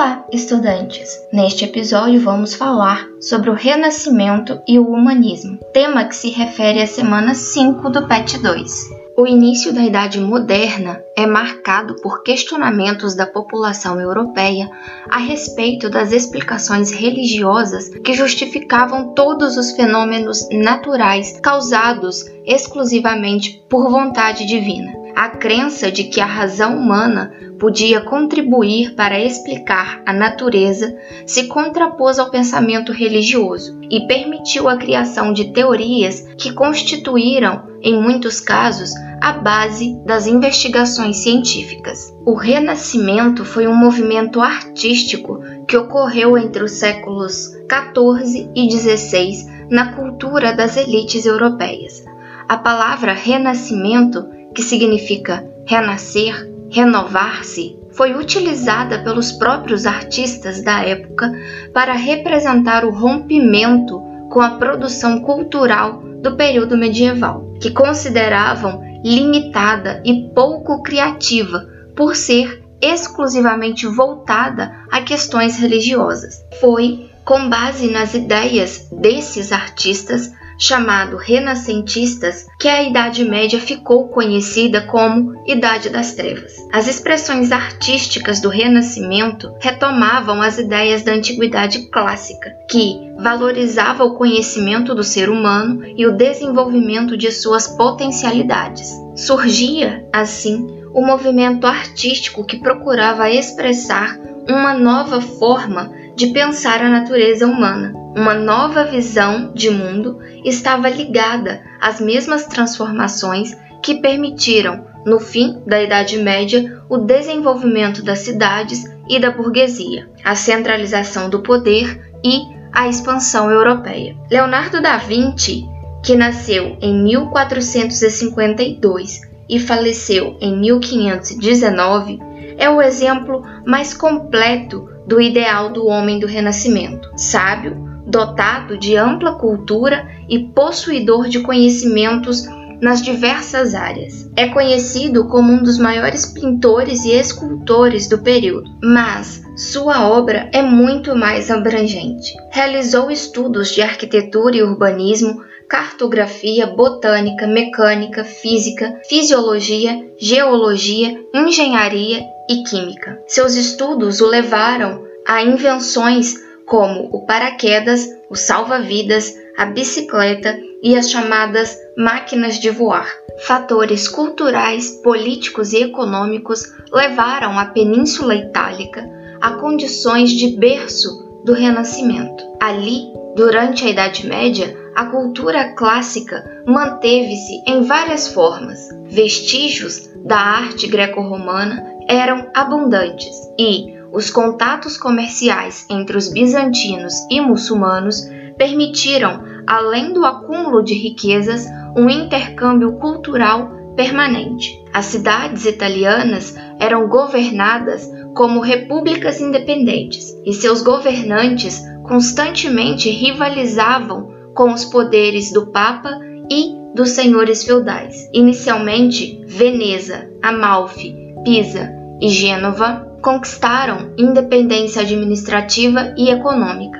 Olá, estudantes! Neste episódio vamos falar sobre o Renascimento e o Humanismo, tema que se refere à semana 5 do PET 2. O início da Idade Moderna é marcado por questionamentos da população europeia a respeito das explicações religiosas que justificavam todos os fenômenos naturais causados exclusivamente por vontade divina. A crença de que a razão humana podia contribuir para explicar a natureza se contrapôs ao pensamento religioso e permitiu a criação de teorias que constituíram, em muitos casos, a base das investigações científicas. O Renascimento foi um movimento artístico que ocorreu entre os séculos 14 e 16 na cultura das elites europeias. A palavra renascimento, que significa renascer, renovar-se, foi utilizada pelos próprios artistas da época para representar o rompimento com a produção cultural do período medieval, que consideravam limitada e pouco criativa por ser exclusivamente voltada a questões religiosas. Foi com base nas ideias desses artistas chamado renascentistas, que a Idade Média ficou conhecida como Idade das Trevas. As expressões artísticas do Renascimento retomavam as ideias da Antiguidade Clássica, que valorizava o conhecimento do ser humano e o desenvolvimento de suas potencialidades. Surgia, assim, o movimento artístico que procurava expressar uma nova forma de pensar a natureza humana. Uma nova visão de mundo estava ligada às mesmas transformações que permitiram, no fim da Idade Média, o desenvolvimento das cidades e da burguesia, a centralização do poder e a expansão europeia. Leonardo da Vinci, que nasceu em 1452 e faleceu em 1519, é o exemplo mais completo do ideal do homem do Renascimento, sábio, dotado de ampla cultura e possuidor de conhecimentos nas diversas áreas. É conhecido como um dos maiores pintores e escultores do período, mas sua obra é muito mais abrangente. Realizou estudos de arquitetura e urbanismo, cartografia, botânica, mecânica, física, fisiologia, geologia, engenharia e química. Seus estudos o levaram a invenções como o paraquedas, o salva-vidas, a bicicleta e as chamadas máquinas de voar. Fatores culturais, políticos e econômicos levaram a Península Itálica a condições de berço do Renascimento. Ali, durante a Idade Média, a cultura clássica manteve-se em várias formas. Vestígios da arte greco-romana eram abundantes e os contatos comerciais entre os bizantinos e muçulmanos permitiram, além do acúmulo de riquezas, um intercâmbio cultural permanente. As cidades italianas eram governadas como repúblicas independentes e seus governantes constantemente rivalizavam com os poderes do Papa e dos senhores feudais. Inicialmente, Veneza, Amalfi, Pisa e Gênova conquistaram independência administrativa e econômica,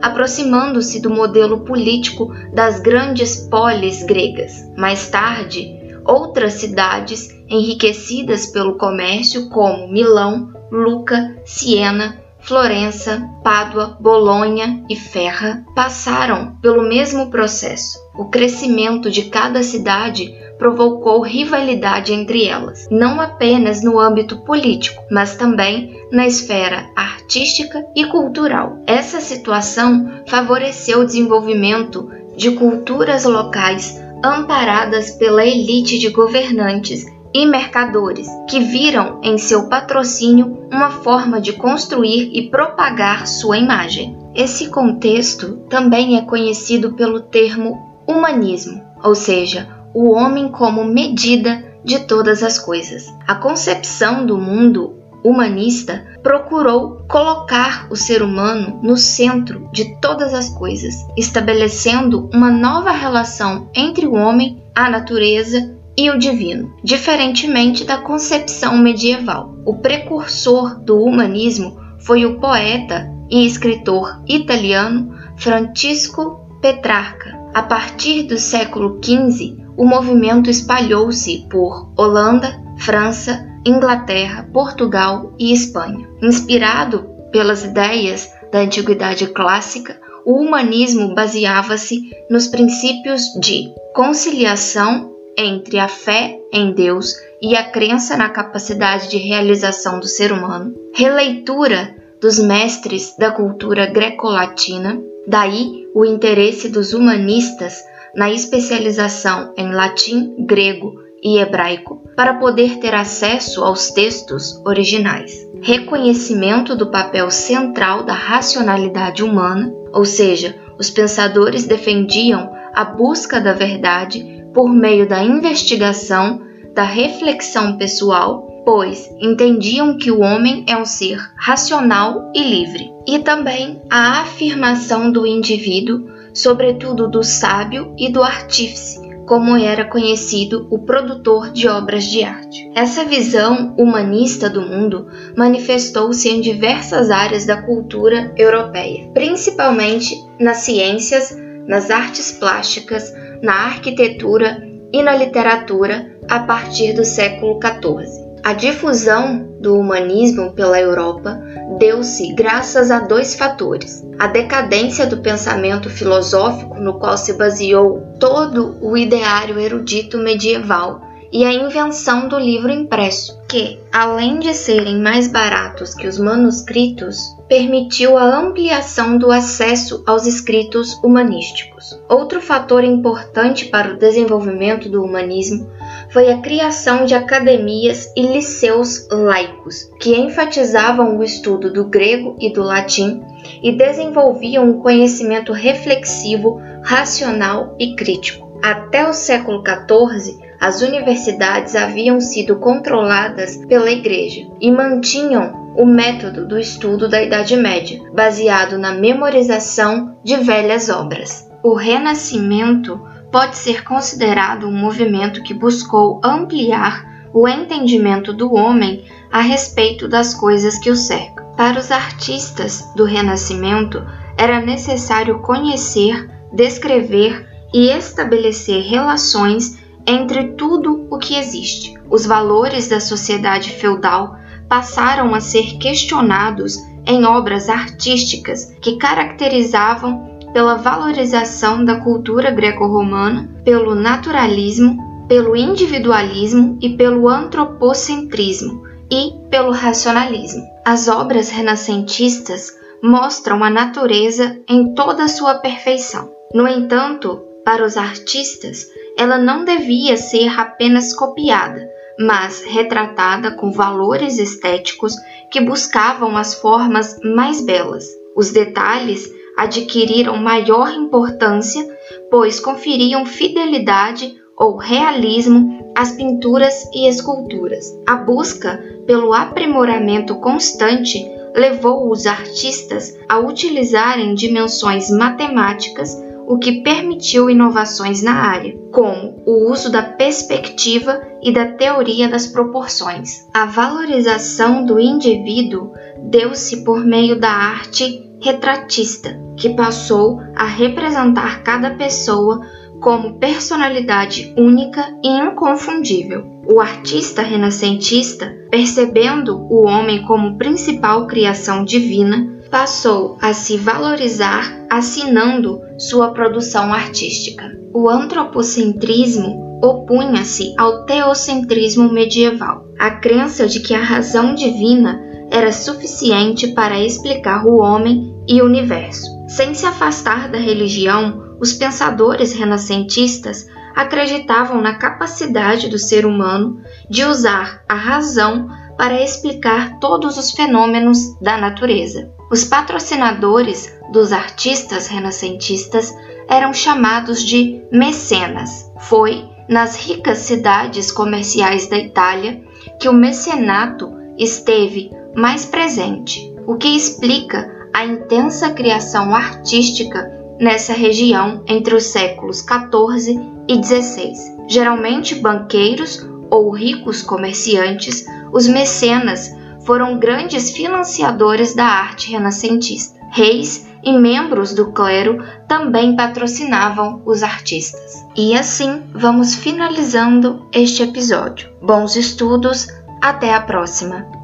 aproximando-se do modelo político das grandes polis gregas. Mais tarde, outras cidades enriquecidas pelo comércio, como Milão, Luca, Siena, Florença, Pádua, Bolonha e Ferra passaram pelo mesmo processo. O crescimento de cada cidade provocou rivalidade entre elas, não apenas no âmbito político, mas também na esfera artística e cultural. Essa situação favoreceu o desenvolvimento de culturas locais amparadas pela elite de governantes e mercadores que viram em seu patrocínio uma forma de construir e propagar sua imagem. Esse contexto também é conhecido pelo termo humanismo, ou seja, o homem como medida de todas as coisas. A concepção do mundo humanista procurou colocar o ser humano no centro de todas as coisas, estabelecendo uma nova relação entre o homem, a natureza e o divino, diferentemente da concepção medieval. O precursor do humanismo foi o poeta e escritor italiano Francisco Petrarca. A partir do século XV, o movimento espalhou-se por Holanda, França, Inglaterra, Portugal e Espanha. Inspirado pelas ideias da antiguidade clássica, o humanismo baseava-se nos princípios de conciliação entre a fé em Deus e a crença na capacidade de realização do ser humano, releitura dos mestres da cultura greco-latina, daí o interesse dos humanistas na especialização em latim, grego e hebraico para poder ter acesso aos textos originais. Reconhecimento do papel central da racionalidade humana, ou seja, os pensadores defendiam a busca da verdade por meio da investigação, da reflexão pessoal, pois entendiam que o homem é um ser racional e livre, e também a afirmação do indivíduo, sobretudo do sábio e do artífice, como era conhecido o produtor de obras de arte. Essa visão humanista do mundo manifestou-se em diversas áreas da cultura europeia, principalmente nas ciências, nas artes plásticas, na arquitetura e na literatura a partir do século XIV. A difusão do humanismo pela Europa deu-se graças a dois fatores: a decadência do pensamento filosófico no qual se baseou todo o ideário erudito medieval e a invenção do livro impresso, que, além de serem mais baratos que os manuscritos, permitiu a ampliação do acesso aos escritos humanísticos. Outro fator importante para o desenvolvimento do humanismo foi a criação de academias e liceus laicos, que enfatizavam o estudo do grego e do latim e desenvolviam um conhecimento reflexivo, racional e crítico. Até o século XIV, as universidades haviam sido controladas pela Igreja e mantinham o método do estudo da Idade Média, baseado na memorização de velhas obras. O Renascimento pode ser considerado um movimento que buscou ampliar o entendimento do homem a respeito das coisas que o cercam. Para os artistas do Renascimento, era necessário conhecer, descrever e estabelecer relações entre tudo o que existe. Os valores da sociedade feudal passaram a ser questionados em obras artísticas que caracterizavam pela valorização da cultura greco-romana, pelo naturalismo, pelo individualismo e pelo antropocentrismo e pelo racionalismo. As obras renascentistas mostram a natureza em toda a sua perfeição. No entanto, para os artistas, ela não devia ser apenas copiada, mas retratada com valores estéticos que buscavam as formas mais belas. Os detalhes adquiriram maior importância, pois conferiam fidelidade ou realismo às pinturas e esculturas. A busca pelo aprimoramento constante levou os artistas a utilizarem dimensões matemáticas, o que permitiu inovações na área, como o uso da perspectiva e da teoria das proporções. A valorização do indivíduo deu-se por meio da arte retratista, que passou a representar cada pessoa como personalidade única e inconfundível. O artista renascentista, percebendo o homem como principal criação divina, passou a se valorizar assinando sua produção artística. O antropocentrismo opunha-se ao teocentrismo medieval, a crença de que a razão divina era suficiente para explicar o homem e universo. Sem se afastar da religião, os pensadores renascentistas acreditavam na capacidade do ser humano de usar a razão para explicar todos os fenômenos da natureza. Os patrocinadores dos artistas renascentistas eram chamados de mecenas. Foi nas ricas cidades comerciais da Itália que o mecenato esteve mais presente, o que explica a intensa criação artística nessa região entre os séculos XIV e XVI. Geralmente banqueiros ou ricos comerciantes, os mecenas foram grandes financiadores da arte renascentista. Reis e membros do clero também patrocinavam os artistas. E assim vamos finalizando este episódio. Bons estudos, até a próxima!